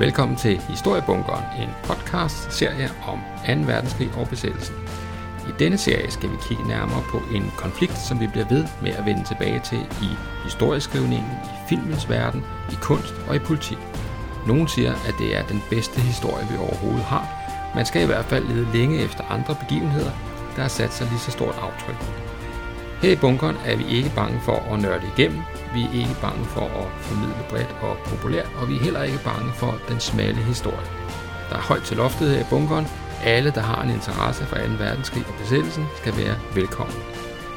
Velkommen til Historiebunkeren, en podcast-serie om 2. verdenskrig og besættelsen. I denne serie skal vi kigge nærmere på en konflikt, som vi bliver ved med at vende tilbage til i historieskrivningen, i filmens verden, i kunst og i politik. Nogle siger, at det er den bedste historie, vi overhovedet har. Man skal i hvert fald lede længe efter andre begivenheder, der har sat sig lige så stort aftryk. Her i bunkeren er vi ikke bange for at nørde igennem, vi er ikke bange for at formidle bredt og populært, og vi er heller ikke bange for den smalle historie. Der er højt til loftet her i bunkeren. Alle, der har en interesse for 2. verdenskrig og besættelsen, skal være velkommen.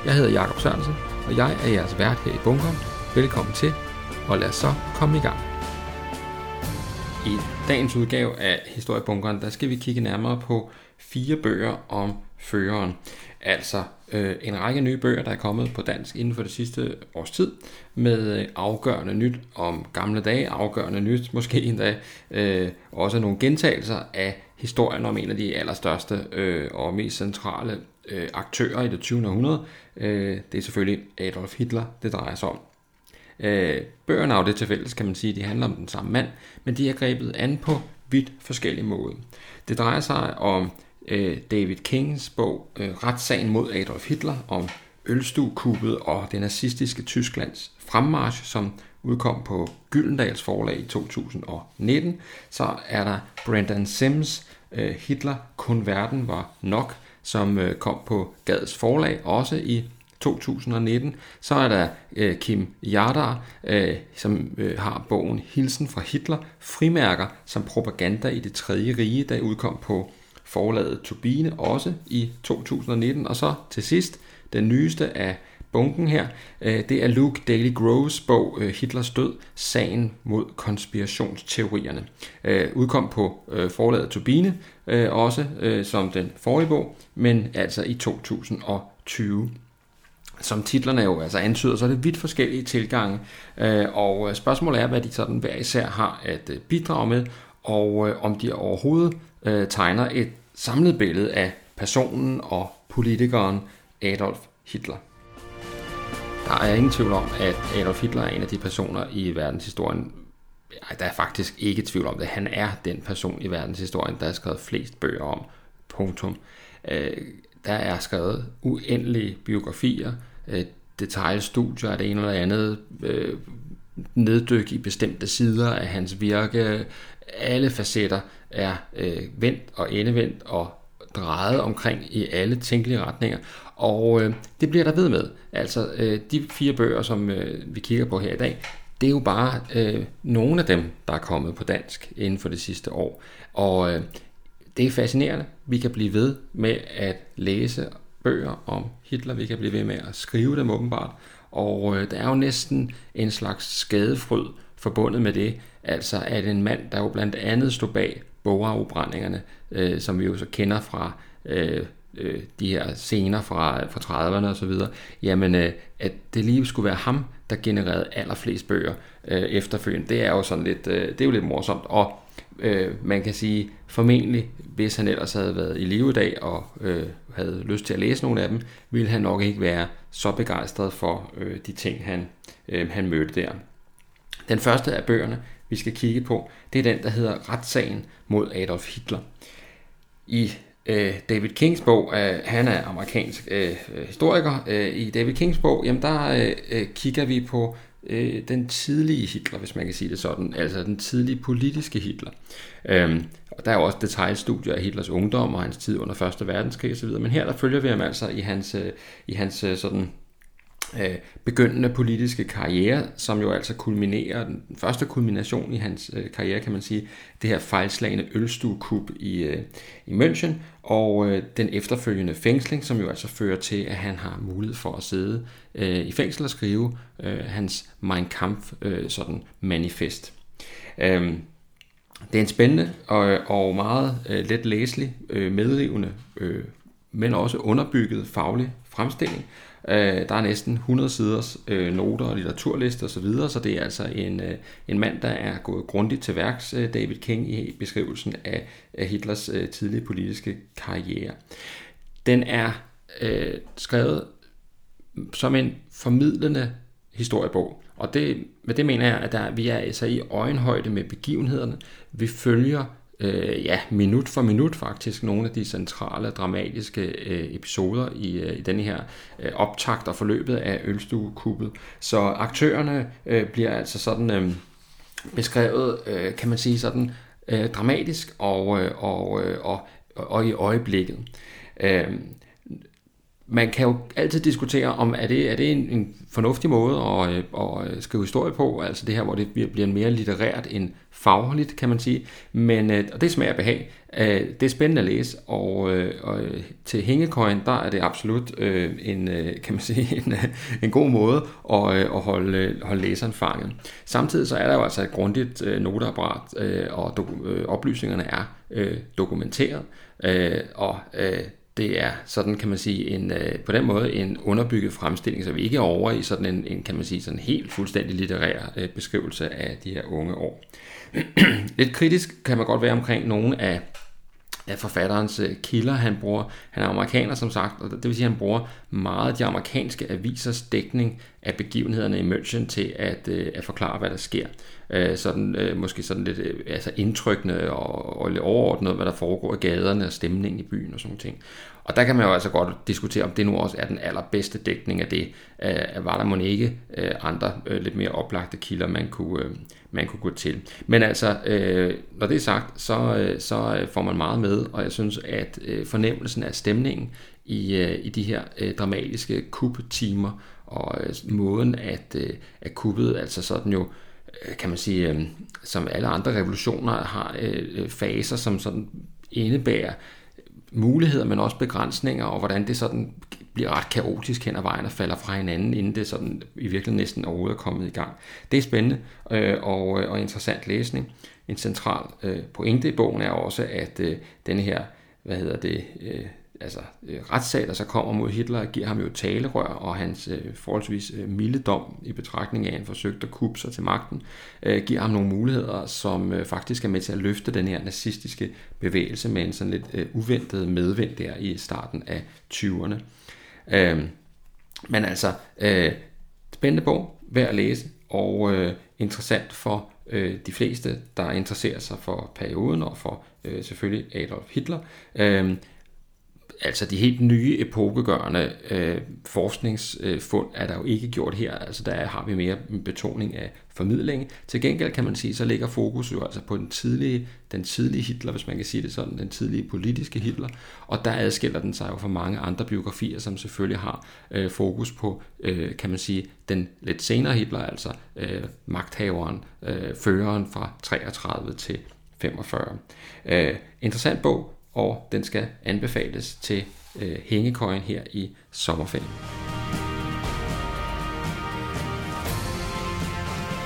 Jeg hedder Jakob Sørensen, og jeg er jeres vært her i bunkeren. Velkommen til, og lad os så komme i gang. I dagens udgave af Historiebunkeren, der skal vi kigge nærmere på fire bøger om føreren. Altså øh, en række nye bøger, der er kommet på dansk inden for det sidste års tid, med øh, afgørende nyt om gamle dage, afgørende nyt måske endda øh, også nogle gentagelser af historien om en af de allerstørste øh, og mest centrale øh, aktører i det 20. århundrede. Øh, det er selvfølgelig Adolf Hitler, det drejer sig om. Øh, bøgerne af det til fælles, kan man sige, de handler om den samme mand, men de er grebet an på vidt forskellige måder. Det drejer sig om øh, David Kings bog øh, Retssagen mod Adolf Hitler om ølstuekuppet og det nazistiske Tysklands fremmarsch, som udkom på Gyldendals forlag i 2019. Så er der Brendan Sims øh, Hitler kun verden var nok, som øh, kom på Gads forlag også i 2019. Så er der øh, Kim Yardar, øh, som øh, har bogen Hilsen fra Hitler, frimærker som propaganda i det tredje rige, der udkom på forlaget Turbine også i 2019. Og så til sidst, den nyeste af bunken her, øh, det er Luke Daly Groves bog øh, Hitlers død, sagen mod konspirationsteorierne. Øh, udkom på forlaget Turbine, også som den forrige bog, men altså i 2020 som titlerne jo altså antyder, så er det vidt forskellige tilgange, og spørgsmålet er, hvad de sådan hver især har at bidrage med, og om de overhovedet tegner et samlet billede af personen og politikeren Adolf Hitler. Der er ingen tvivl om, at Adolf Hitler er en af de personer i verdenshistorien, ej, der er faktisk ikke tvivl om det, han er den person i verdenshistorien, der er skrevet flest bøger om. Punktum. Øh, der er skrevet uendelige biografier, øh, detaljstudier af det ene eller andet, øh, neddyk i bestemte sider af hans virke. Alle facetter er øh, vendt og endevendt og drejet omkring i alle tænkelige retninger. Og øh, det bliver der ved med. Altså øh, de fire bøger, som øh, vi kigger på her i dag, det er jo bare øh, nogle af dem, der er kommet på dansk inden for det sidste år. Og øh, det er fascinerende. Vi kan blive ved med at læse bøger om Hitler. Vi kan blive ved med at skrive dem åbenbart. Og øh, der er jo næsten en slags skadefryd forbundet med det. Altså at en mand, der jo blandt andet stod bag bogafbrændingerne, øh, som vi jo så kender fra øh, øh, de her scener fra, fra 30'erne og så videre, jamen øh, at det lige skulle være ham, der genererede allerflest bøger øh, efterfølgende, det er jo sådan lidt, øh, det er jo lidt morsomt, og øh, man kan sige, formentlig, hvis han ellers havde været i live i dag og øh, havde lyst til at læse nogle af dem, ville han nok ikke være så begejstret for øh, de ting, han, øh, han mødte der. Den første af bøgerne, vi skal kigge på, det er den, der hedder Retssagen mod Adolf Hitler. I øh, David Kings bog, øh, han er amerikansk øh, øh historiker, øh, i David Kings bog, jamen der øh, øh, kigger vi på øh, den tidlige Hitler, hvis man kan sige det sådan, altså den tidlige politiske Hitler. Øhm, og der er jo også detaljstudier af Hitlers ungdom og hans tid under 1. verdenskrig osv., men her der følger vi ham altså i hans, øh, i hans øh, sådan øh, begyndende politiske karriere, som jo altså kulminerer, den første kulmination i hans øh, karriere, kan man sige, det her fejlslagende ølstuekup i, øh, i München, og øh, den efterfølgende fængsling, som jo altså fører til, at han har mulighed for at sidde øh, i fængsel og skrive øh, hans Mein Kampf øh, sådan manifest. Øh, det er en spændende og, og meget øh, let læselig, øh, medrivende, øh, men også underbygget faglig fremstilling, Øh, der er næsten 100 siders øh, noter og litteraturlister osv., så, videre, så det er altså en, øh, en mand, der er gået grundigt til værks, øh, David King, i beskrivelsen af, af Hitlers øh, tidlige politiske karriere. Den er øh, skrevet som en formidlende historiebog, Og det, med det mener jeg, at der, vi er altså i øjenhøjde med begivenhederne. Vi følger øh, ja, minut for minut faktisk nogle af de centrale dramatiske øh, episoder i, øh, i denne her øh, optakt og forløbet af ølstuekuppet. Så aktørerne øh, bliver altså sådan øh, beskrevet, øh, kan man sige sådan, øh, dramatisk og, øh, og, øh, og, og i øjeblikket. Øh, man kan jo altid diskutere, om er det, er det en, en fornuftig måde at, øh, at øh, skrive historie på, altså det her, hvor det bliver mere litterært end fagligt, kan man sige. Men, øh, og det smager behag. Det er spændende at læse, og, og til hængekøjen, der er det absolut en, kan man sige, en, en god måde at, at holde, holde læseren fanget. Samtidig så er der jo altså et grundigt noteapparat, og oplysningerne er dokumenteret, og det er sådan, kan man sige, en, øh, på den måde en underbygget fremstilling, så vi ikke er over i sådan en, en kan man sige, sådan helt fuldstændig litterær øh, beskrivelse af de her unge år. Lidt kritisk kan man godt være omkring nogle af, af forfatterens øh, kilder, han bruger. Han er amerikaner, som sagt, og det vil sige, at han bruger meget af de amerikanske avisers dækning af begivenhederne i München til at, øh, at forklare, hvad der sker. Øh, sådan, måske sådan lidt altså indtrykkende og, og lidt overordnet, hvad der foregår i gaderne og stemningen i byen og sådan ting. Og der kan man jo altså godt diskutere, om det nu også er den allerbedste dækning af det. Øh, var der måske ikke øh, andre øh, lidt mere oplagte kilder, man kunne, øh, man kunne gå til. Men altså, øh, når det er sagt, så, øh, så øh, får man meget med, og jeg synes, at øh, fornemmelsen af stemningen i, øh, i de her øh, dramatiske kuppetimer, og øh, måden, at, øh, at kuppet altså sådan jo Øh, kan man sige, øh, som alle andre revolutioner har øh, øh faser, som sådan indebærer muligheder, men også begrænsninger, og hvordan det sådan bliver ret kaotisk hen ad vejen og falder fra hinanden, inden det sådan i virkeligheden næsten overhovedet er kommet i gang. Det er spændende øh, og, øh, og interessant læsning. En central øh, pointe i bogen er også, at denne her, hvad hedder det, altså, øh, retssag, der så kommer mod Hitler, giver ham jo talerør, og hans øh, forholdsvis øh, milde dom i betragtning af, at han forsøgte at kubbe sig til magten, øh, giver ham nogle muligheder, som øh, faktisk er med til at løfte den her nazistiske bevægelse med en sådan lidt øh, uventet medvind der i starten af 20'erne. Øh, men altså, øh, spændende bog, værd at læse, og øh, interessant for øh, de fleste, der interesserer sig for perioden og for øh, selvfølgelig Adolf Hitler. Øh, altså de helt nye epokegørende øh, forskningsfund er der jo ikke gjort her. Altså der har vi mere betoning af formidling. Til gengæld kan man sige, så ligger fokus jo altså på den tidlige, den tidlige Hitler, hvis man kan sige det sådan, den tidlige politiske Hitler. Og der adskiller den sig jo fra mange andre biografier, som selvfølgelig har øh, fokus på, øh, kan man sige, den lidt senere Hitler, altså øh, magthaveren, øh, føreren fra 33 til 45. Øh, interessant bog, og den skal anbefales til øh, hængekøjen her i sommerferien.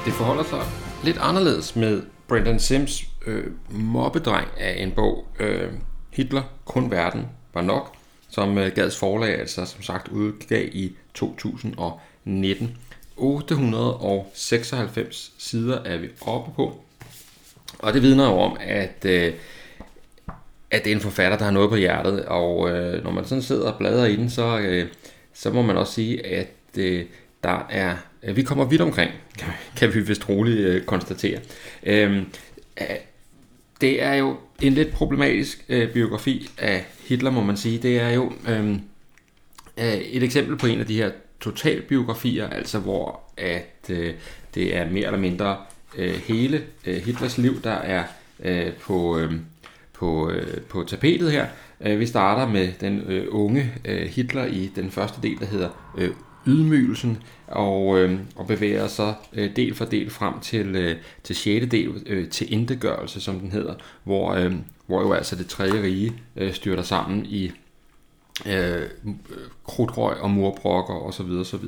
Det forholder sig lidt anderledes med Brendan Sims øh, mobbedreng af en bog, øh, Hitler, kun verden var nok, som øh, Gads forlag altså som sagt udgav i 2019. 896 sider er vi oppe på, og det vidner jo om, at øh, at det er en forfatter, der har noget på hjertet, og øh, når man sådan sidder og bladrer i den, så, øh, så må man også sige, at øh, der er, øh, vi kommer vidt omkring, kan, kan vi vist roligt øh, konstatere. Øhm, øh, det er jo en lidt problematisk øh, biografi af Hitler, må man sige. Det er jo øh, øh et eksempel på en af de her totalbiografier, altså hvor at øh, det er mere eller mindre øh, hele øh, Hitlers liv, der er øh, på, øh, på, øh, på tapetet her. Øh, vi starter med den øh, unge øh, Hitler i den første del, der hedder øh, Ydmygelsen, og, øh, og bevæger sig øh, del for del frem til, øh, til 6. del, øh, til indegørelse, som den hedder, hvor, øh, hvor jo altså det tredje rige øh, styrter sammen i øh, øh krudtrøg og murbrokker osv. osv.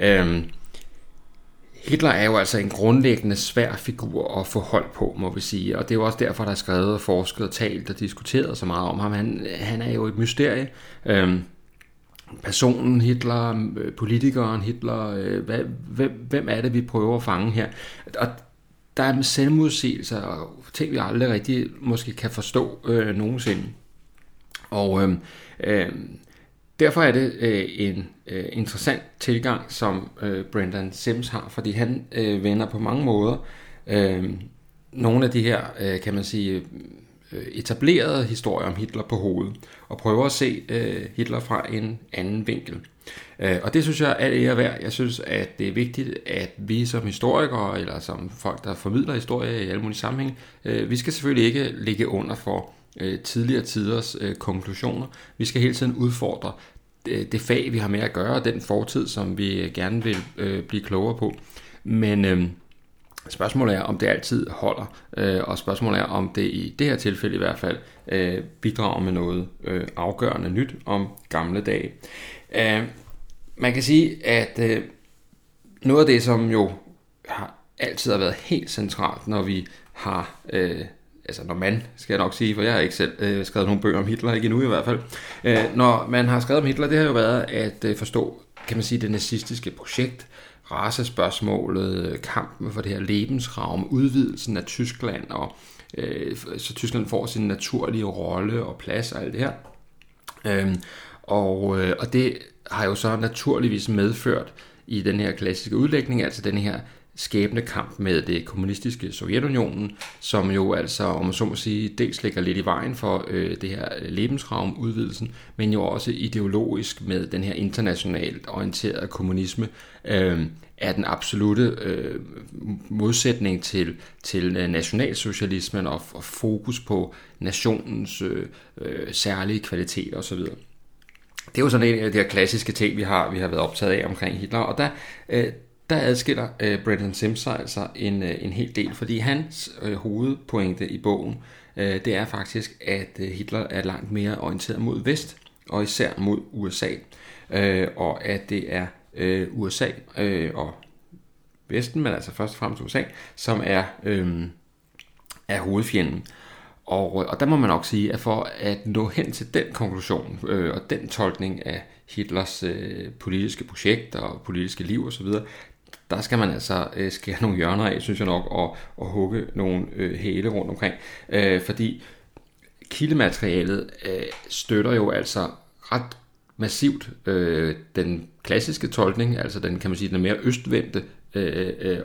Øh, Hitler er jo altså en grundlæggende svær figur at få hold på, må vi sige. Og det er jo også derfor, der er skrevet, forsket, og talt og diskuteret så meget om ham. Han, han er jo et mysterie. Øhm, personen Hitler, øh, politikeren Hitler, øh, hvad, hvem, hvem er det, vi prøver at fange her? Og der er selvmodsigelser og ting, vi aldrig rigtig måske kan forstå øh, nogensinde. Og øh, øh, derfor er det øh, en øh, interessant tilgang, som øh, Brendan Sims har, fordi han øh, vender på mange måder øh, nogle af de her, øh, kan man sige, øh, etablerede historier om Hitler på hovedet, og prøver at se øh, Hitler fra en anden vinkel. Øh, og det synes jeg er ære værd. Jeg synes, at det er vigtigt, at vi som historikere, eller som folk, der formidler historie i alle mulige sammenhæng, øh, vi skal selvfølgelig ikke ligge under for øh, tidligere tiders øh, konklusioner. Vi skal hele tiden udfordre det, det fag, vi har med at gøre, og den fortid, som vi øh, gerne vil øh, blive klogere på. Men øh, spørgsmålet er, om det altid holder, øh, og spørgsmålet er, om det i det her tilfælde i hvert fald øh, bidrager med noget øh, afgørende nyt om gamle dage. Øh, man kan sige, at øh, noget af det, som jo har altid har været helt centralt, når vi har øh, altså når man, skal jeg nok sige, for jeg har ikke selv øh, skrevet nogen bøger om Hitler, ikke endnu i hvert fald. Øh, når man har skrevet om Hitler, det har jo været at øh, forstå, kan man sige, det nazistiske projekt, racespørgsmålet, øh, kampen for det her lebensraum, udvidelsen af Tyskland, og øh, så Tyskland får sin naturlige rolle og plads og alt det her. Øh, og, øh, og det har jo så naturligvis medført i den her klassiske udlægning, altså den her skæbnekamp med det kommunistiske Sovjetunionen, som jo altså, om man så må sige, dels ligger lidt i vejen for øh, det her øh, lebensraum udvidelsen, men jo også ideologisk med den her internationalt orienterede kommunisme, øh, er den absolute øh, modsætning til, til øh, nationalsocialismen og, og fokus på nationens øh, øh, særlige kvaliteter osv. Det er jo sådan en af de her klassiske ting, vi har, vi har været optaget af omkring Hitler, og der, øh, der adskiller øh, Brendan Sims sig altså en, øh, en hel del, fordi hans øh, hovedpointe i bogen, øh, det er faktisk, at øh, Hitler er langt mere orienteret mod vest, og især mod USA, øh, og at det er øh, USA øh, og Vesten, men altså først og fremmest USA, som er, øh, er hovedfjenden. Og, øh, og der må man nok sige, at for at nå hen til den konklusion øh, og den tolkning af Hitlers øh, politiske projekt og politiske liv osv., der skal man altså øh, skære nogle hjørner af, synes jeg nok, og, og hugge nogle øh, hæle rundt omkring. Øh, fordi kildematerialet øh, støtter jo altså ret massivt øh, den klassiske tolkning, altså den kan man sige, den mere østvendte øh, øh,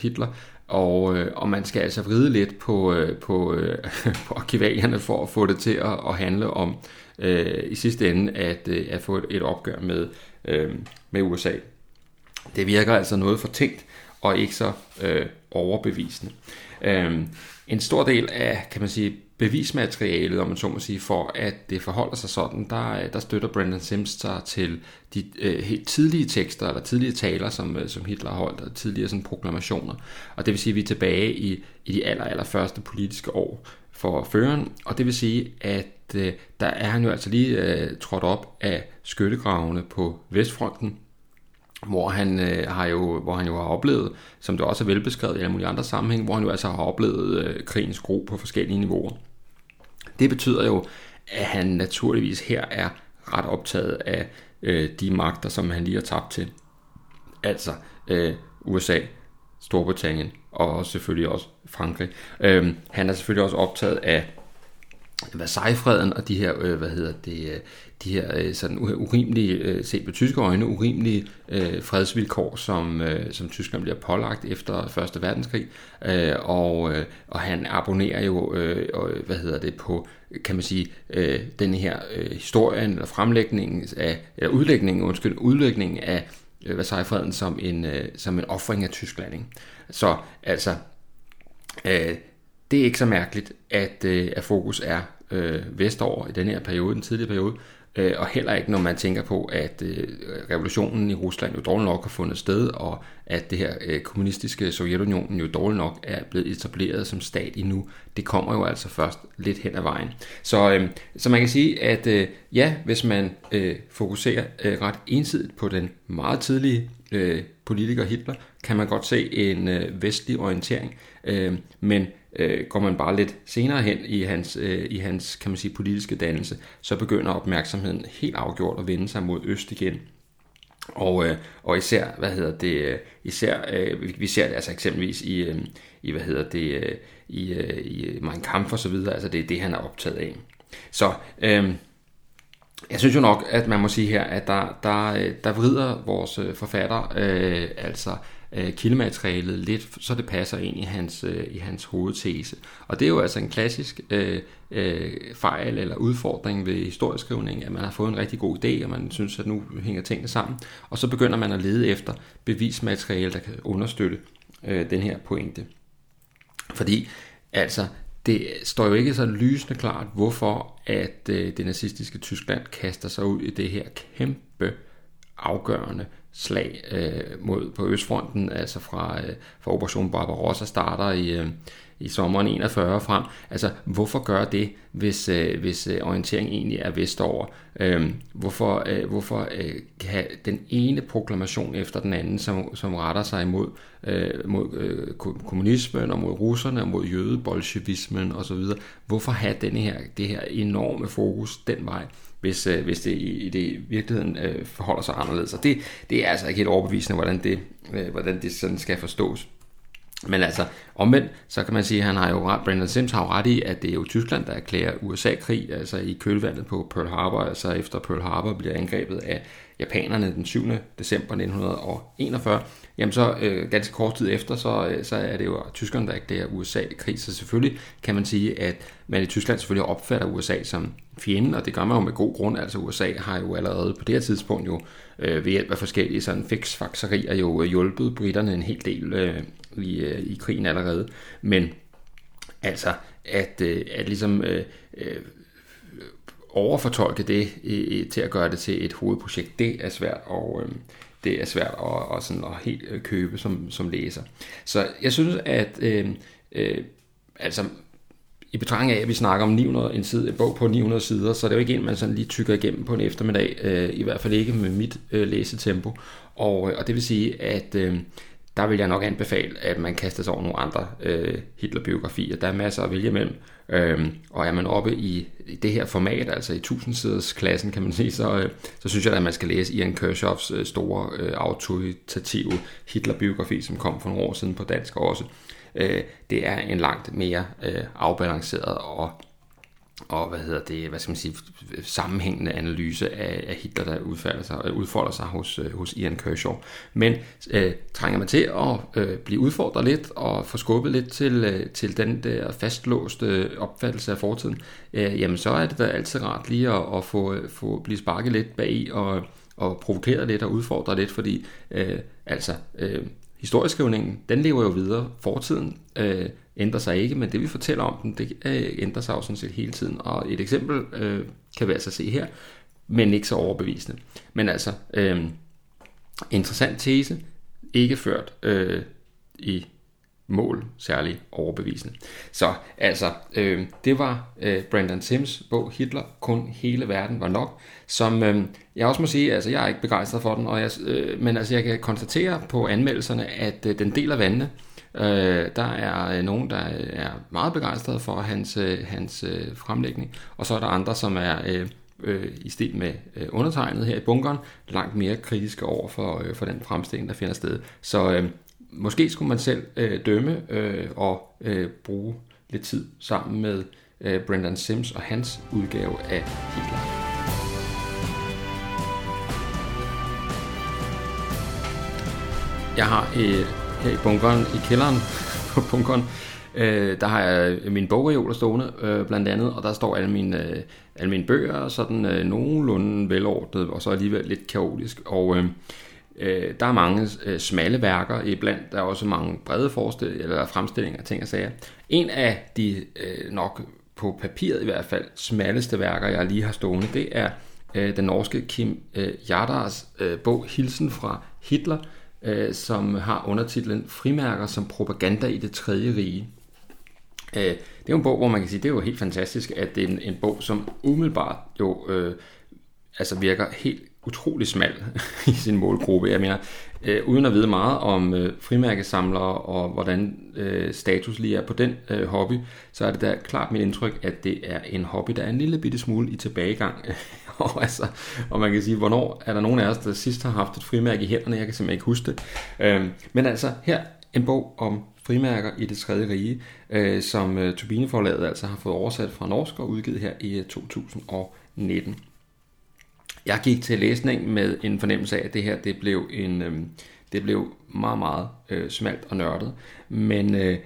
Hitler, og, øh, og man skal altså vride lidt på, øh, på, øh, på arkivalierne for at få det til at, at handle om øh, i sidste ende at, øh, at få et, et opgør med, øh, med USA. Det virker altså noget for tænkt og ikke så øh, overbevisende. Øhm, en stor del af, kan man sige, bevismaterialet, om man så må sige, for at det forholder sig sådan, der, øh, der støtter Brandon Sims sig til de øh, helt tidlige tekster, eller tidlige taler, som, øh, som Hitler holdt, og tidligere sådan proklamationer. Og det vil sige, at vi er tilbage i, i de aller, aller første politiske år for føreren, og det vil sige, at øh, der er han jo altså lige øh, trådt op af skyttegravene på Vestfronten, hvor han, øh, har jo, hvor han jo har oplevet, som det også er velbeskrevet i alle mulige andre sammenhæng, hvor han jo altså har oplevet øh, krigens gro på forskellige niveauer. Det betyder jo, at han naturligvis her er ret optaget af øh, de magter, som han lige har tabt til. Altså øh, USA, Storbritannien og selvfølgelig også Frankrig. Øh, han er selvfølgelig også optaget af Versailles-freden og de her, øh, hvad hedder det, øh, de her øh, sådan urimelige, øh, set med tyske øjne, urimelige øh, fredsvilkår, som, øh, som Tyskland bliver pålagt efter 1. verdenskrig. Øh, og, øh, og han abonnerer jo, øh, og, hvad hedder det, på, kan man sige, øh, den her øh, historien, eller fremlægningen af, eller udlægningen, undskyld, udlægningen af øh, Versailles-freden som en, øh, som en offring af Tyskland. Ikke? Så altså, øh, det er ikke så mærkeligt, at, øh, at fokus er øh, vestover i den her periode, den tidlige periode, øh, og heller ikke når man tænker på, at øh, revolutionen i Rusland jo dårligt nok har fundet sted, og at det her øh, kommunistiske Sovjetunionen jo dårligt nok er blevet etableret som stat endnu. Det kommer jo altså først lidt hen ad vejen. Så, øh, så man kan sige, at øh, ja, hvis man øh, fokuserer øh, ret ensidigt på den meget tidlige øh, politiker Hitler, kan man godt se en øh, vestlig orientering, øh, men øh, går man bare lidt senere hen i hans, øh, i hans kan man sige, politiske dannelse, så begynder opmærksomheden helt afgjort at vende sig mod øst igen. Og, øh, og især, hvad hedder det, øh, især, øh, vi ser det altså eksempelvis i, øh, i hvad hedder det, øh, i, øh, i Mein Kampf og så videre, altså det er det, han er optaget af. Så, øh, jeg synes jo nok, at man må sige her, at der, der, øh, der vrider vores øh, forfatter øh, altså øh, kildematerialet lidt, så det passer ind i hans, øh, i hans hovedtese. Og det er jo altså en klassisk øh, øh, fejl eller udfordring ved historieskrivning, at man har fået en rigtig god idé, og man synes, at nu hænger tingene sammen. Og så begynder man at lede efter bevismateriale, der kan understøtte øh, den her pointe. Fordi altså, det står jo ikke så lysende klart, hvorfor at øh, det nazistiske Tyskland kaster sig ud i det her kæmpe afgørende slag øh, mod på Østfronten, altså fra, øh, fra Operation Barbarossa starter i, øh, i sommeren 41 frem. Altså, hvorfor gøre det, hvis, øh, hvis øh, orienteringen egentlig er vestover? Øh, hvorfor øh, hvorfor øh, kan den ene proklamation efter den anden, som, som retter sig imod, øh, mod øh, kommunismen og mod russerne og mod jødebolsjevismen osv.? Hvorfor have denne her, det her enorme fokus den vej? Hvis, øh, hvis det i, i det virkeligheden øh, forholder sig anderledes. Og det, det er altså ikke helt overbevisende, hvordan det, øh, hvordan det sådan skal forstås. Men altså, omvendt, så kan man sige, at han har jo ret, Brandon Sims har jo ret i, at det er jo Tyskland, der erklærer USA-krig, altså i kølvandet på Pearl Harbor, altså efter Pearl Harbor bliver angrebet af japanerne den 7. december 1941, jamen så øh, ganske kort tid efter, så, øh, så er det jo tyskerne, der erklærer USA-krig, så selvfølgelig kan man sige, at man i Tyskland selvfølgelig opfatter USA som fjenden, og det gør man jo med god grund, altså USA har jo allerede på det her tidspunkt jo øh, ved hjælp af forskellige sådan fiksfakserier jo øh, hjulpet britterne en hel del øh, i, øh, i krigen allerede. Men altså, at, øh, at ligesom øh, øh, overfortolke det øh, til at gøre det til et hovedprojekt, det er svært og øh, det er svært at, at, sådan at helt øh, købe som, som læser. Så jeg synes, at øh, øh, altså i betragtning af, at vi snakker om 900, en, side, en bog på 900 sider, så er det jo ikke en, man sådan lige tykker igennem på en eftermiddag, øh, i hvert fald ikke med mit øh, læsetempo. Og, øh, og det vil sige, at øh, der vil jeg nok anbefale, at man kaster sig over nogle andre øh, Hitler-biografier. Der er masser at vælge imellem. Øhm, og er man oppe i, i det her format, altså i 1000 klassen, kan man sige, så, øh, så synes jeg, at man skal læse Ian Kershoffs øh, store øh, autoritative Hitler-biografi, som kom for nogle år siden på dansk også. Øh, det er en langt mere øh, afbalanceret og og hvad hedder det, hvad skal man sige, sammenhængende analyse af, af Hitler, der udfolder sig, øh, udfolder sig hos, øh, hos Ian Kershaw. Men øh, trænger man til at øh, blive udfordret lidt og få skubbet lidt til, øh, til den der fastlåste opfattelse af fortiden, øh, jamen så er det da altid rart lige at, at få, øh, få blive sparket lidt bag og, og provokeret lidt og udfordret lidt, fordi øh, altså øh, historieskrivningen, den lever jo videre. Fortiden øh, ændrer sig ikke, men det vi fortæller om den, det øh, ændrer sig jo sådan set hele tiden. Og et eksempel øh, kan vi altså se her, men ikke så overbevisende. Men altså, øh, interessant tese, ikke ført øh, i mål særlig overbevisende. Så altså, øh, det var øh, Brandon Sims bog Hitler, kun hele verden var nok, som øh, jeg også må sige, altså jeg er ikke begejstret for den, og jeg, øh, men altså jeg kan konstatere på anmeldelserne, at øh, den deler vandene. Øh, der er øh, nogen, der øh, er meget begejstrede for hans, øh, hans øh, fremlægning, og så er der andre, som er øh, øh, i stil med øh, undertegnet her i bunkeren, langt mere kritiske over for, øh, for den fremstilling, der finder sted. Så øh, måske skulle man selv øh, dømme øh, og øh, bruge lidt tid sammen med øh, Brendan Sims og hans udgave af Hitler. Jeg har øh, her i bunkeren, i kælderen på bunkeren, øh, der har jeg min bogreoler stående øh, blandt andet, og der står alle mine, øh, alle mine bøger sådan øh, nogenlunde velordnet, og så alligevel lidt kaotisk. Og øh, Øh, der er mange øh, smalle værker iblandt, der er også mange brede forestillinger, eller fremstillinger af ting og sager. En af de øh, nok på papiret i hvert fald smalleste værker, jeg lige har stående, det er øh, den norske Kim øh, Jardars øh, bog Hilsen fra Hitler, øh, som har undertitlen Frimærker som propaganda i det tredje rige. Øh, det er jo en bog, hvor man kan sige, det er jo helt fantastisk, at det er en, en bog, som umiddelbart jo øh, altså virker helt utrolig smal i sin målgruppe. Jeg mener, øh, uden at vide meget om øh, frimærkesamlere og hvordan øh, status lige er på den øh, hobby, så er det da klart mit indtryk, at det er en hobby, der er en lille bitte smule i tilbagegang. og, altså, og man kan sige, hvornår er der nogen af os, der sidst har haft et frimærke i hænderne? Jeg kan simpelthen ikke huske det. Øh, men altså, her en bog om frimærker i det tredje rige, øh, som øh, Turbineforlaget altså har fået oversat fra norsk og udgivet her i øh, 2019. jeg gik til læsning med en fornemmelse af, at det her det blev en, øh, det blev meget, meget øh, smalt og nørdet. Men øh,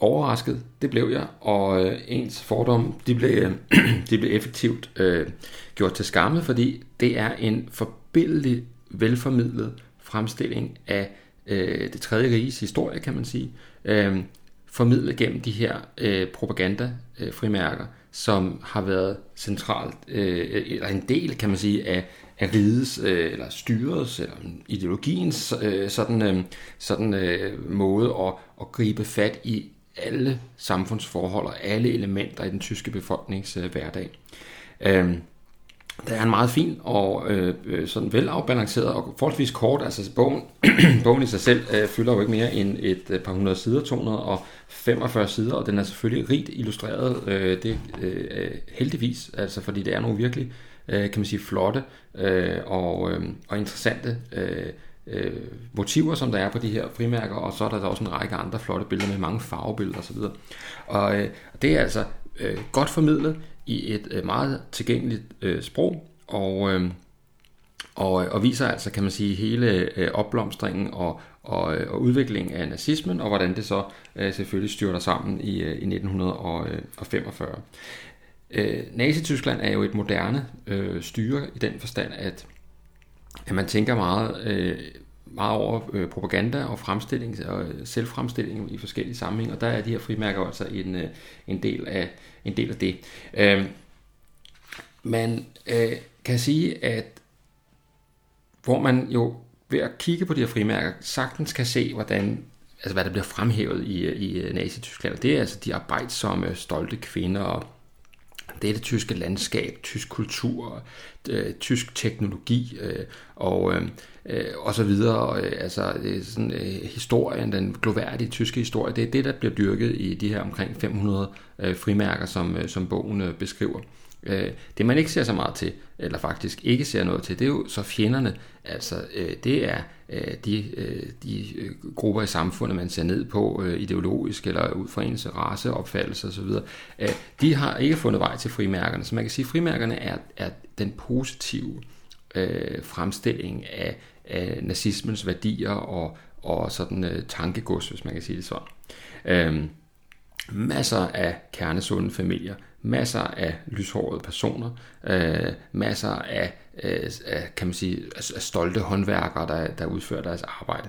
overrasket, det blev jeg, og øh, ens fordom, de blev, øh, de blev effektivt øh, gjort til skamme, fordi det er en forbindelig, velformidlet fremstilling af øh, det tredje riges historie, kan man sige, øh, formidlet gennem de her øh, propaganda-frimærker, øh, som har været centralt, øh, eller en del, kan man sige, af, af rigets, øh, eller styrets, eller ideologiens øh, sådan, øh, sådan øh, måde at, at gribe fat i alle samfundsforhold og alle elementer i den tyske befolknings øh, hverdag. Øh, der er en meget fin og øh, øh, sådan velafbalanceret og forholdsvis kort, altså bogen, bogen i sig selv øh, fylder jo ikke mere end et, et par hundrede sider, 245 sider, og den er selvfølgelig rigt illustreret, øh, det øh, heldigvis, altså fordi det er nogle virkelig, øh, kan man sige, flotte øh, og, øh, og interessante øh, øh, motiver, som der er på de her frimærker, og så er der også en række andre flotte billeder med mange farvebilleder osv. Og øh, det er altså øh, godt formidlet i et øh, meget tilgængeligt øh, sprog, og, øh, og, øh, og viser altså, kan man sige, hele øh, opblomstringen og, og, øh, og udviklingen af nazismen, og hvordan det så øh, selvfølgelig styrter sammen i, øh, i 1945. Øh, øh, Nazi-Tyskland er jo et moderne øh, styre i den forstand, at, at man tænker meget, øh, meget over øh, propaganda og fremstilling og selvfremstilling i forskellige sammenhænge, og der er de her frimærker altså en, øh, en, del, af, en del af det. Øh, man øh, kan sige, at hvor man jo ved at kigge på de her frimærker, sagtens kan se, hvordan altså hvad der bliver fremhævet i, øh, i Nazi-Tyskland. Det er altså de arbejdsomme, stolte kvinder og det er det tyske landskab, tysk kultur, øh, tysk teknologi øh, og, øh, øh og så videre. Øh, altså det er sådan, øh, historien, den gloværdige tyske historie, det er det, der bliver dyrket i de her omkring 500 øh, frimærker, som, øh, som bogen øh, beskriver. Øh, det man ikke ser så meget til, eller faktisk ikke ser noget til, det er jo så fjenderne. Altså øh, det er øh, de, øh, de øh, grupper i samfundet, man ser ned på øh, ideologisk eller ud fra ens raceopfattelse osv. Øh, de har ikke fundet vej til frimærkerne. Så man kan sige, at frimærkerne er, er den positive øh, fremstilling af, af nazismens værdier og, og sådan øh, tankegods, hvis man kan sige det sådan. Øh, masser af kernesunde familier, masser af lyshårede personer, øh, masser af, øh, af, kan man sige, af stolte håndværkere, der, der udfører deres arbejde.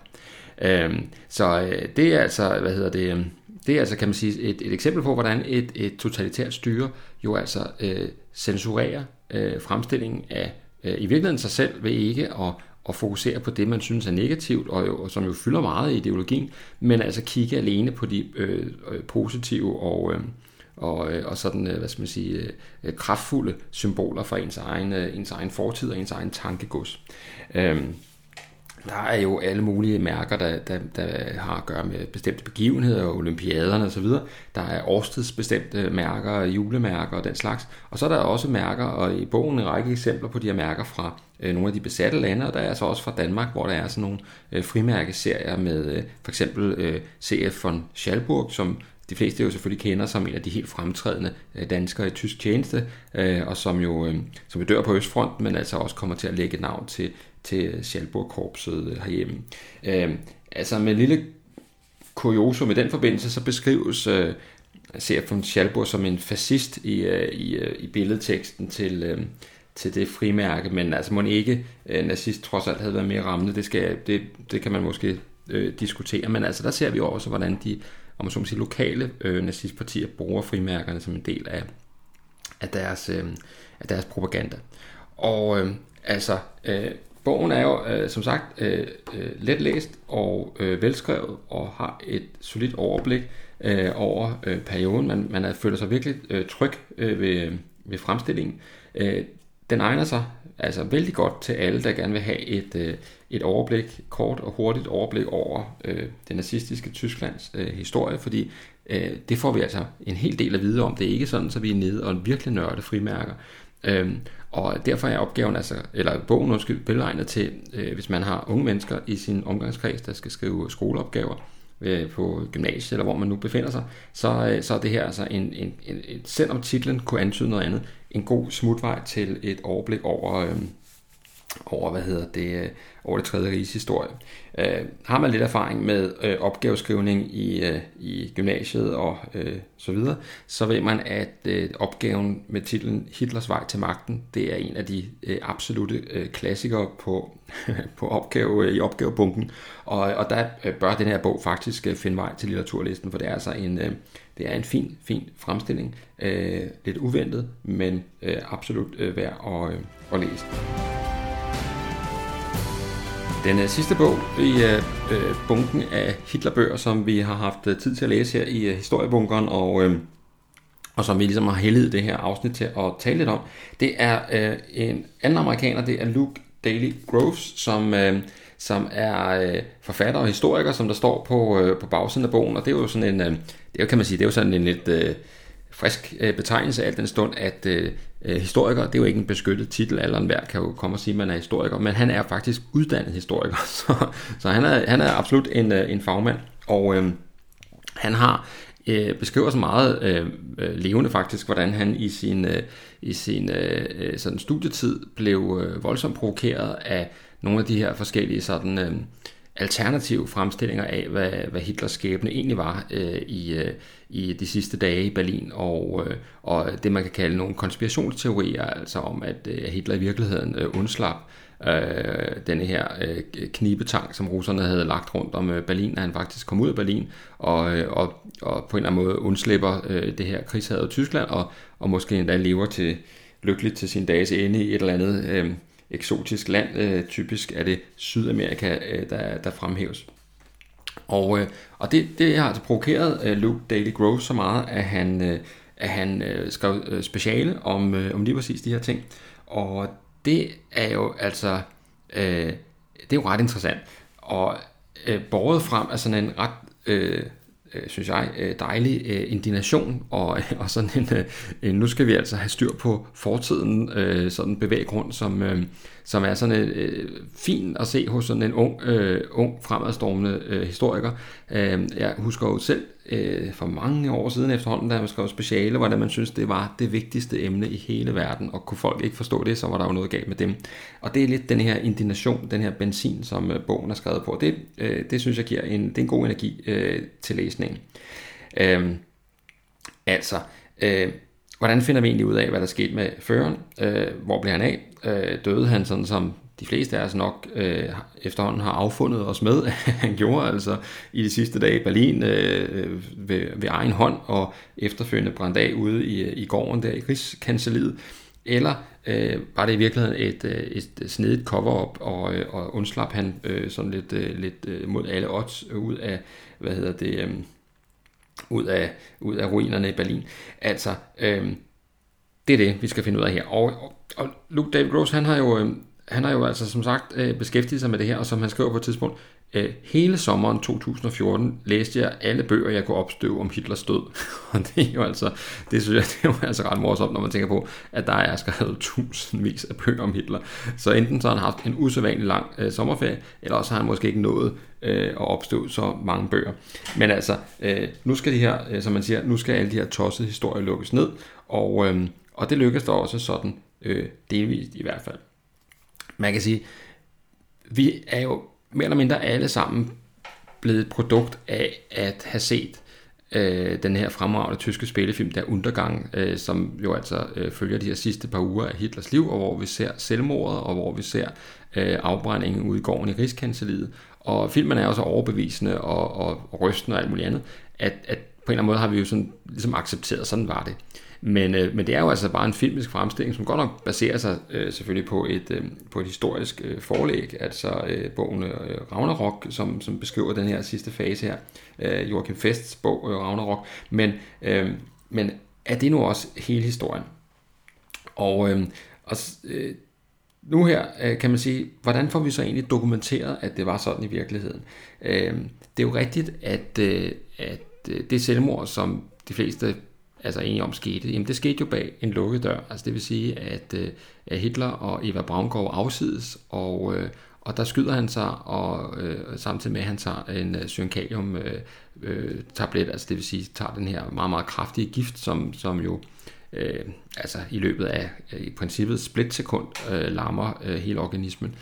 Øh, så øh, det er altså, hvad hedder det, øh, det er altså, kan man sige, et, et eksempel på, hvordan et, et totalitært styre jo altså øh, censurerer øh, fremstillingen af øh, i virkeligheden sig selv ved ikke at, at fokusere på det, man synes er negativt, og, jo, og som jo fylder meget i ideologien, men altså kigge alene på de øh, øh positive og, øh, og, øh, og sådan, øh, hvad skal man sige, øh, kraftfulde symboler for ens egen, ens egen fortid og ens egen tankegods. Øhm, der er jo alle mulige mærker, der, der, der har at gøre med bestemte begivenheder, og olympiaderne osv. Der er årstidsbestemte mærker, julemærker og den slags. Og så er der også mærker, og i bogen en række eksempler på de her mærker fra øh, nogle af de besatte lande, og der er altså også fra Danmark, hvor der er sådan nogle øh, frimærkeserier med øh, for eksempel øh, CF von Schalburg, som de fleste jo selvfølgelig kender som en af de helt fremtrædende øh, danskere i tysk tjeneste, øh, og som jo, øh, som jo dør på Østfronten, men altså også kommer til at lægge navn til, til Schalburg-korpset herhjemme. Altså med en lille kuriosum i den forbindelse, så beskrives ser von Schalburg som en fascist i, i, i billedteksten til, til det frimærke, men altså må ikke nazist trods alt havde været mere rammende, det, skal, det, det kan man måske øh, diskutere, men altså der ser vi også, hvordan de om man så må sige, lokale øh, nazistpartier bruger frimærkerne som en del af, af, deres, øh, af deres propaganda. Og øh, altså, øh, bogen er jo øh, som sagt øh, øh, let læst og øh, velskrevet og har et solidt overblik øh, over øh, perioden. Man, man føler sig virkelig øh, tryg øh, ved, ved fremstillingen. Øh, den egner sig altså vældig godt til alle, der gerne vil have et, øh, et overblik, kort og hurtigt overblik over øh, den nazistiske Tysklands øh, historie, fordi øh, det får vi altså en hel del at vide om. Det er ikke sådan, så vi er nede og virkelig nørde frimærker. Øhm, og derfor er opgaven, altså, eller bogen undskyld, belegnet til, øh, hvis man har unge mennesker i sin omgangskreds, der skal skrive skoleopgaver øh, på gymnasiet, eller hvor man nu befinder sig, så, øh, så er det her altså en, en, en, en, selvom titlen kunne antyde noget andet, en god smutvej til et overblik over, øh, over hvad hedder det, øh, over det tredje riges historie. Øh, har man lidt erfaring med øh, opgaveskrivning i, øh, i gymnasiet og øh, så videre, så ved man, at øh, opgaven med titlen Hitlers vej til magten, det er en af de øh, absolute øh, klassikere på, på opgave, øh, i opgavebunken, og, og der øh, bør den her bog faktisk øh, finde vej til litteraturlisten, for det er altså en, øh, det er en fin, fin fremstilling, øh, lidt uventet, men øh, absolut øh, værd at, øh, at læse. Den øh, sidste bog i øh, øh bunken af Hitlerbøger, som vi har haft øh, tid til at læse her i øh, historiebunkeren, og, øh, og som vi ligesom har heldet det her afsnit til at tale lidt om, det er øh, en anden amerikaner, det er Luke Daly Groves, som, Øh, som er øh, forfatter og historiker, som der står på, øh, på bagsiden af bogen, og det er jo sådan en, øh, det kan man sige, det er jo sådan en lidt... øh, frisk øh, betegnelse af den stund, at øh, øh, historiker, det er jo ikke en beskyttet titel, eller enhver kan jo komme og sige, at man er historiker, men han er faktisk uddannet historiker, så, så han, er, han er absolut en, øh, en fagmand, og øh, han har øh, beskriver så meget øh, øh levende faktisk, hvordan han i sin, øh, i sin øh, øh, sådan studietid blev øh, voldsomt provokeret af nogle af de her forskellige sådan, øh, alternative fremstillinger af, hvad, hvad Hitlers skæbne egentlig var øh, i, øh, i de sidste dage i Berlin, og, øh, og det man kan kalde nogle konspirationsteorier, altså om at øh, Hitler i virkeligheden øh, undslap øh, denne her øh, knibetang, som russerne havde lagt rundt om øh, Berlin, da han faktisk kom ud af Berlin, og, øh, og, og på en eller anden måde undslipper øh, det her krigshavet Tyskland, og, og måske endda lever til lykkeligt til sin dages ende i et eller andet øh, eksotisk land. Øh, typisk er det Sydamerika, øh, der, der fremhæves. Og, øh, og det, det har altså provokeret øh, Luke Daly Grove så meget, at han, øh, at han øh, skrev øh, speciale om, øh, om lige præcis de her ting. Og det er jo altså, øh, det er jo ret interessant. Og øh, borget frem af sådan en ret øh, øh, synes jeg, øh, dejlig øh, indignation, og, og sådan en, øh, en, nu skal vi altså have styr på fortiden, øh, sådan en bevæggrund, som, øh, som er sådan øh, fin at se hos sådan en ung, øh, ung fremadstormende øh, historiker. Øh, jeg husker jo selv øh, for mange år siden efterhånden, da man skrev speciale, hvordan man synes, det var det vigtigste emne i hele verden, og kunne folk ikke forstå det, så var der jo noget galt med dem. Og det er lidt den her indignation, den her benzin, som øh, bogen er skrevet på. Det, øh, det synes jeg giver en, det er en god energi øh, til læsningen. Øh, altså, øh, hvordan finder vi egentlig ud af, hvad der skete med føreren? Øh, hvor blev han af? Øh, døde han sådan som de fleste af os nok øh, efterhånden har affundet os med, at han gjorde altså i de sidste dage i Berlin øh, øh ved, ved egen hånd og efterfølgende brændt af ude i, øh, i gården der i Rigskanseliet. Eller øh, var det i virkeligheden et, øh, et snedigt cover-up, og, og undslap han øh, sådan lidt, øh, lidt mod alle odds ud af, hvad hedder det, øh, ud af, ud af ruinerne i Berlin. Altså, øh, det er det, vi skal finde ud af her. Og, og, og Luke David Gross, han har jo, øh, han har jo altså som sagt øh, beskæftiget sig med det her, og som han skriver på et tidspunkt, øh, hele sommeren 2014 læste jeg alle bøger, jeg kunne opstøve om Hitlers død. og det er jo altså, det synes jeg, det er jo altså ret morsomt, når man tænker på, at der er skrevet tusindvis af bøger om Hitler. Så enten så har han haft en usædvanlig lang øh, sommerferie, eller også har han måske ikke nået øh, at opstøve så mange bøger. Men altså, øh, nu skal de her, øh, som man siger, nu skal alle de her tossede historier lukkes ned, og, øh, og det lykkes der også sådan, øh, delvist i hvert fald. Man kan sige, vi er jo mere eller mindre alle sammen blevet et produkt af at have set øh, den her fremragende tyske spillefilm, der Undergang, øh, som jo altså øh, følger de her sidste par uger af Hitlers liv, og hvor vi ser selvmordet, og hvor vi ser øh, afbrændingen ude i gården i Rigskanseliet. Og filmen er også overbevisende og, og, og rystende og alt muligt andet, at, at på en eller anden måde har vi jo sådan, ligesom accepteret, sådan var det. Men, øh, men det er jo altså bare en filmisk fremstilling, som godt nok baserer sig øh, selvfølgelig på et, øh, på et historisk øh, forlæg, altså øh, bogen øh, Ragnarok, som, som beskriver den her sidste fase her, øh, Joachim Fests bog øh, Ragnarok, men, øh, men er det nu også hele historien? Og, øh, og øh, nu her øh, kan man sige, hvordan får vi så egentlig dokumenteret, at det var sådan i virkeligheden? Øh, det er jo rigtigt, at, øh, at øh, det selvmord, som de fleste altså enige om skete, jamen det skete jo bag en lukket dør. Altså det vil sige, at, øh, at Hitler og Eva Braungård afsides, og, øh, og der skyder han sig, og øh, samtidig med, at han tager en øh, syrenkalium øh, øh, tablet, altså det vil sige, tager den her meget, meget kraftige gift, som, som jo øh, altså i løbet af øh, i princippet splitsekund øh, lammer øh, hele organismen.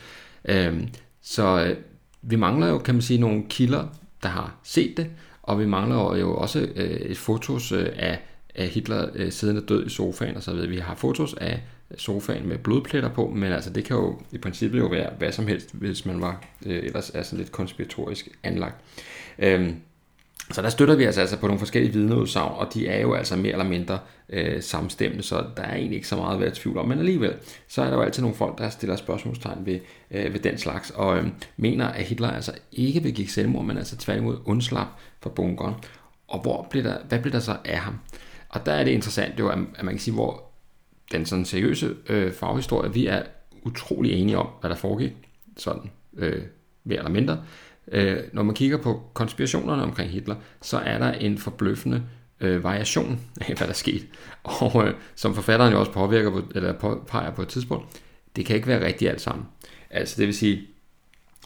Øh, så øh, vi mangler jo, kan man sige, nogle kilder, der har set det, og vi mangler jo også øh, et fotos øh, af, af Hitler øh, siddende død i sofaen og så videre. Vi har fotos af sofaen med blodpletter på, men altså det kan jo i princippet jo være hvad som helst, hvis man var øh, ellers er sådan lidt konspiratorisk anlagt. Øhm, så der støtter vi altså, altså på nogle forskellige vidneudsagn, og de er jo altså mere eller mindre øh, samstemmende, så der er egentlig ikke så meget at være i tvivl om. Men alligevel, så er der jo altid nogle folk, der stiller spørgsmålstegn ved, øh, ved den slags, og øh, mener, at Hitler altså ikke begik selvmord, men altså tværtimod undslap fra bunkeren. Og hvor blev der, hvad blev der så af ham? Og der er det interessant jo, at, at man kan sige, hvor den sådan seriøse øh, faghistorie, vi er utrolig enige om, hvad der foregik, sådan øh, mere eller mindre. Øh, når man kigger på konspirationerne omkring Hitler, så er der en forbløffende øh, variation af, hvad der skete. Og øh, som forfatteren jo også påvirker på, eller påpeger på et tidspunkt, det kan ikke være rigtigt alt sammen. Altså det vil sige,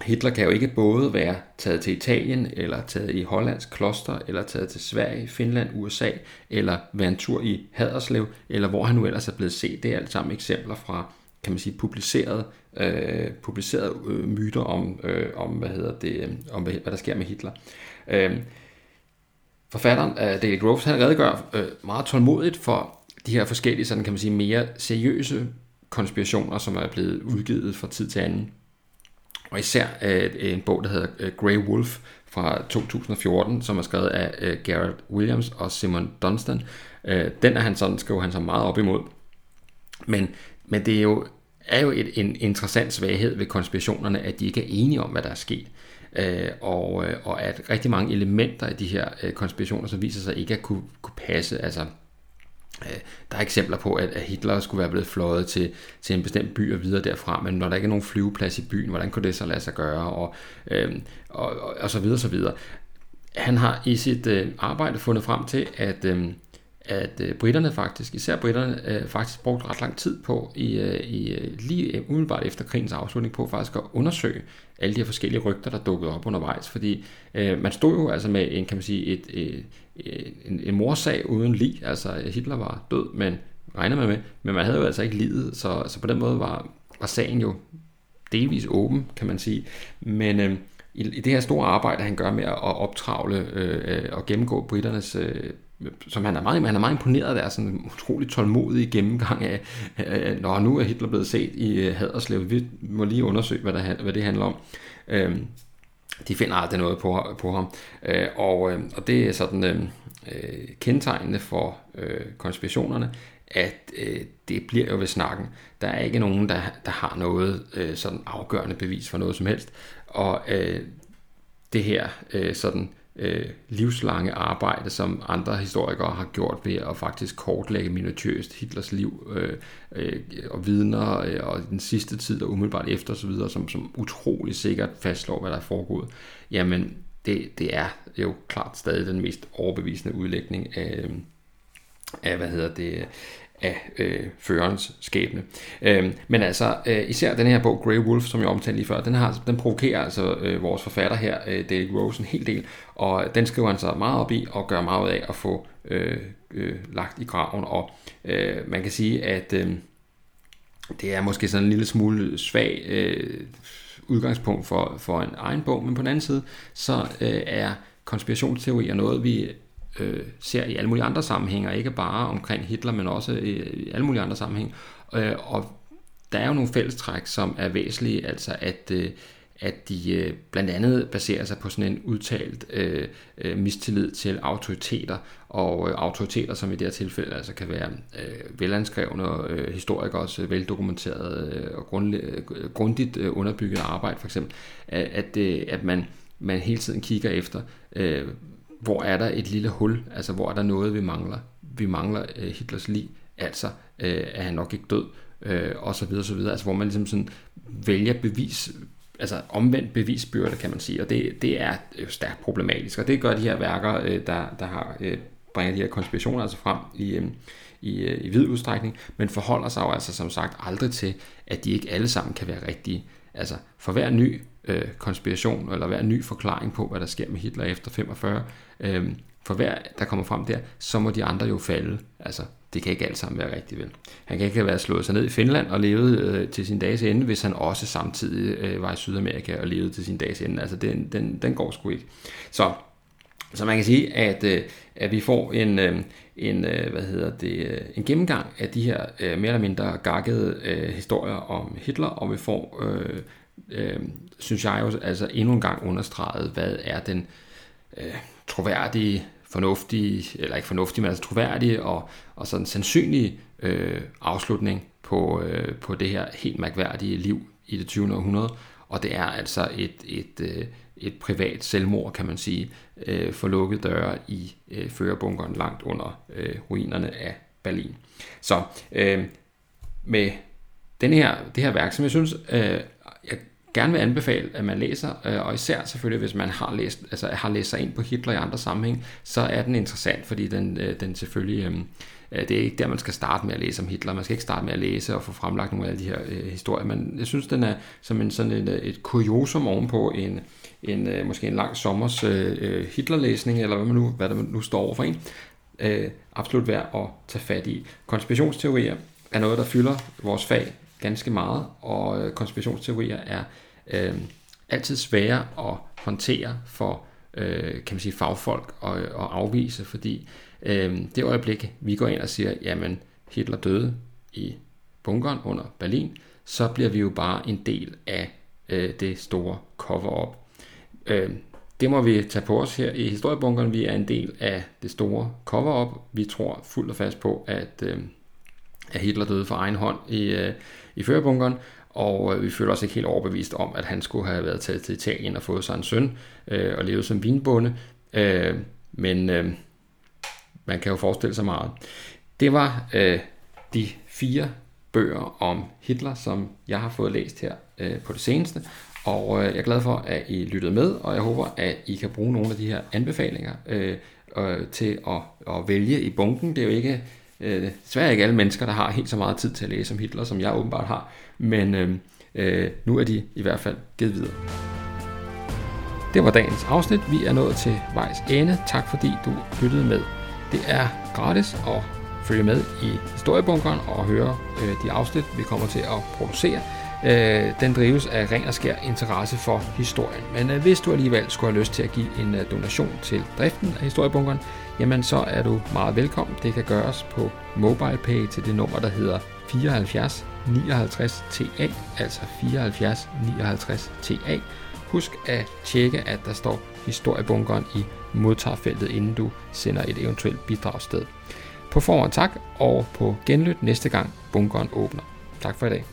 Hitler kan jo ikke både være taget til Italien, eller taget i Hollands kloster, eller taget til Sverige, Finland, USA, eller være en tur i Haderslev, eller hvor han nu ellers er blevet set. Det er alt sammen eksempler fra, kan man sige, publicerede, øh, publicerede øh, myter om, øh, om, hvad hedder det, øh, om hvad, hvad der sker med Hitler. Øh, forfatteren øh, uh, Daily Groves, han redegør øh, meget tålmodigt for de her forskellige, sådan kan man sige, mere seriøse konspirationer, som er blevet udgivet fra tid til anden. Og især øh, en bog, der hedder øh, Grey Wolf fra 2014, som er skrevet af øh, Garrett Williams og Simon Dunstan. Øh, den er han sådan, skriver han så meget op imod. Men, men det er jo, er jo et, en interessant svaghed ved konspirationerne, at de ikke er enige om, hvad der er sket. Øh, og, øh, og at rigtig mange elementer af de her øh, konspirationer, så viser sig ikke at kunne, kunne passe. Altså, Øh, der er eksempler på, at Hitler skulle være blevet fløjet til, til en bestemt by og videre derfra, men når der ikke er nogen flyveplads i byen, hvordan kunne det så lade sig gøre, og, øh, og, og, og så videre, så videre. Han har i sit øh, arbejde fundet frem til, at, øh, at øh, britterne faktisk, især britterne, øh, faktisk brugte ret lang tid på, i, øh, i øh, lige umiddelbart efter krigens afslutning, på faktisk at undersøge alle de her forskellige rygter, der dukkede op undervejs, fordi øh, man stod jo altså med en, kan man sige, et, et, et, en, en morsag uden lig, altså Hitler var død, men regner man med, men man havde jo altså ikke livet, så, så på den måde var, var sagen jo delvis åben, kan man sige, men øh, i, i det her store arbejde, han gør med at optravle øh, øh, og gennemgå britternes øh, som han er meget, han er meget imponeret af deres sådan utrolig tålmodige gennemgang af, øh, når nu er Hitler blevet set i øh, Haderslev, vi må lige undersøge, hvad, der, hvad det handler om. Øh, de finder aldrig noget på, på ham. Øh, og, øh, og det er sådan øh, øh, kendetegnende for øh, konspirationerne, at øh, det bliver jo ved snakken. Der er ikke nogen, der, der har noget øh, sådan afgørende bevis for noget som helst. Og øh, det her øh, sådan øh, livslange arbejde, som andre historikere har gjort ved at faktisk kortlægge minutiøst Hitlers liv øh, øh, og vidner øh, og den sidste tid og umiddelbart efter osv., som, som utrolig sikkert fastslår, hvad der er foregået, jamen det, det er jo klart stadig den mest overbevisende udlægning af, af hvad hedder det, af øh, førerens skæbne. Øh, men altså, øh, især den her bog, Grey Wolf, som jeg omtalte lige før, den, har, den provokerer altså øh, vores forfatter her, øh, Dale Rose, en hel del, og den skriver han sig meget op i, og gør meget ud af at få øh, øh, lagt i graven, og øh, man kan sige, at øh, det er måske sådan en lille smule svag øh, udgangspunkt for, for en egen bog, men på den anden side, så øh, er konspirationsteorier noget, vi øh, ser i alle mulige andre sammenhænge, ikke bare omkring Hitler, men også i, i alle mulige andre sammenhænge. Øh, og der er jo nogle fællestræk, som er væsentlige, altså at, øh, at de øh, blandt andet baserer sig på sådan en udtalt øh, øh, mistillid til autoriteter, og øh, autoriteter, som i det her tilfælde altså kan være øh, velanskrevne øh, historikere, også veldokumenterede øh, og grund, øh, grundigt øh, underbygget arbejde, for eksempel, at, at, øh, at man, man hele tiden kigger efter, øh, hvor er der et lille hul, altså hvor er der noget, vi mangler. Vi mangler øh, Hitlers lig, altså øh, er han nok ikke død, øh, og så videre, så videre. Altså hvor man ligesom sådan vælger bevis, altså omvendt bevisbyrde, kan man sige, og det, det er jo stærkt problematisk, og det gør de her værker, øh, der, der har øh, bringer de her konspirationer altså frem i, øh, i, øh, i vid udstrækning, men forholder sig jo altså som sagt aldrig til, at de ikke alle sammen kan være rigtige. Altså for hver ny øh, konspiration, eller hver ny forklaring på, hvad der sker med Hitler efter 45, øh, for hver, der kommer frem der, så må de andre jo falde. Altså, det kan ikke alt sammen være rigtigt vel. Han kan ikke have været slået sig ned i Finland og levet øh, til sin dages ende, hvis han også samtidig øh, var i Sydamerika og levede til sin dages ende. Altså, den, den, den går sgu ikke. Så, så man kan sige, at, øh, at vi får en, øh, en, øh, hvad hedder det, øh, en gennemgang af de her øh, mere eller mindre gakkede øh, historier om Hitler, og vi får, øh, øh, synes jeg jo, altså endnu en gang understreget, hvad er den øh, troværdige fornuftige, eller ikke fornuftige, men altså troværdige og, og sådan sandsynlige øh, afslutning på, øh, på det her helt mærkværdige liv i det 20. århundrede. Og det er altså et, et, øh, et privat selvmord, kan man sige, øh, for lukkede døre i øh, førerbunkeren langt under øh, ruinerne af Berlin. Så øh, med den her, det her værk, som jeg synes, øh, jeg gerne vil anbefale, at man læser, øh, og især selvfølgelig, hvis man har læst, altså har læst sig ind på Hitler i andre sammenhæng, så er den interessant, fordi den, øh, den selvfølgelig, øhm, øh, det er ikke der, man skal starte med at læse om Hitler. Man skal ikke starte med at læse og få fremlagt nogle af de her øh, historier, men jeg synes, den er som en, sådan et, øh, et kuriosum ovenpå en, en, øh, måske en lang sommers uh, Hitlerlæsning, eller hvad, man nu, hvad der nu står over for en. Uh, absolut værd at tage fat i. Konspirationsteorier er noget, der fylder vores fag ganske meget, og konspirationsteorier er øh, altid svære at håndtere for øh, kan man sige, fagfolk og, og afvise, fordi øh, det øjeblik, vi går ind og siger, jamen Hitler døde i bunkeren under Berlin, så bliver vi jo bare en del af øh, det store cover-up. Øh, det må vi tage på os her i historiebunkeren. Vi er en del af det store cover-up. Vi tror fuldt og fast på, at, øh, at Hitler døde for egen hånd i, øh, i førerbunkeren, og øh, vi føler os ikke helt overbevist om, at han skulle have været taget til Italien og fået sig en søn øh, og levet som vinbonde. Øh, men øh, man kan jo forestille sig meget. Det var øh, de fire bøger om Hitler, som jeg har fået læst her øh, på det seneste. Og øh, jeg er glad for, at I lyttede med, og jeg håber, at I kan bruge nogle af de her anbefalinger øh, øh, til at, at vælge i bunken. Det er jo ikke Øh, desværre ikke alle mennesker, der har helt så meget tid til at læse om Hitler, som jeg åbenbart har, men øh, øh, nu er de i hvert fald givet videre. Det var dagens afsnit. Vi er nået til vejs ende. Tak fordi du lyttede med. Det er gratis at følge med i historiebunkeren og høre øh, de afsnit, vi kommer til at producere. Øh, den drives af ren og skær interesse for historien. Men øh, hvis du alligevel skulle have lyst til at give en øh, donation til driften af historiebunkeren, jamen så er du meget velkommen. Det kan gøres på MobilePay til det nummer, der hedder 74 59 TA, altså 74 59 TA. Husk at tjekke, at der står historiebunkeren i modtagerfeltet, inden du sender et eventuelt bidragssted. På forhånd tak, og på genlyt næste gang bunkeren åbner. Tak for i dag.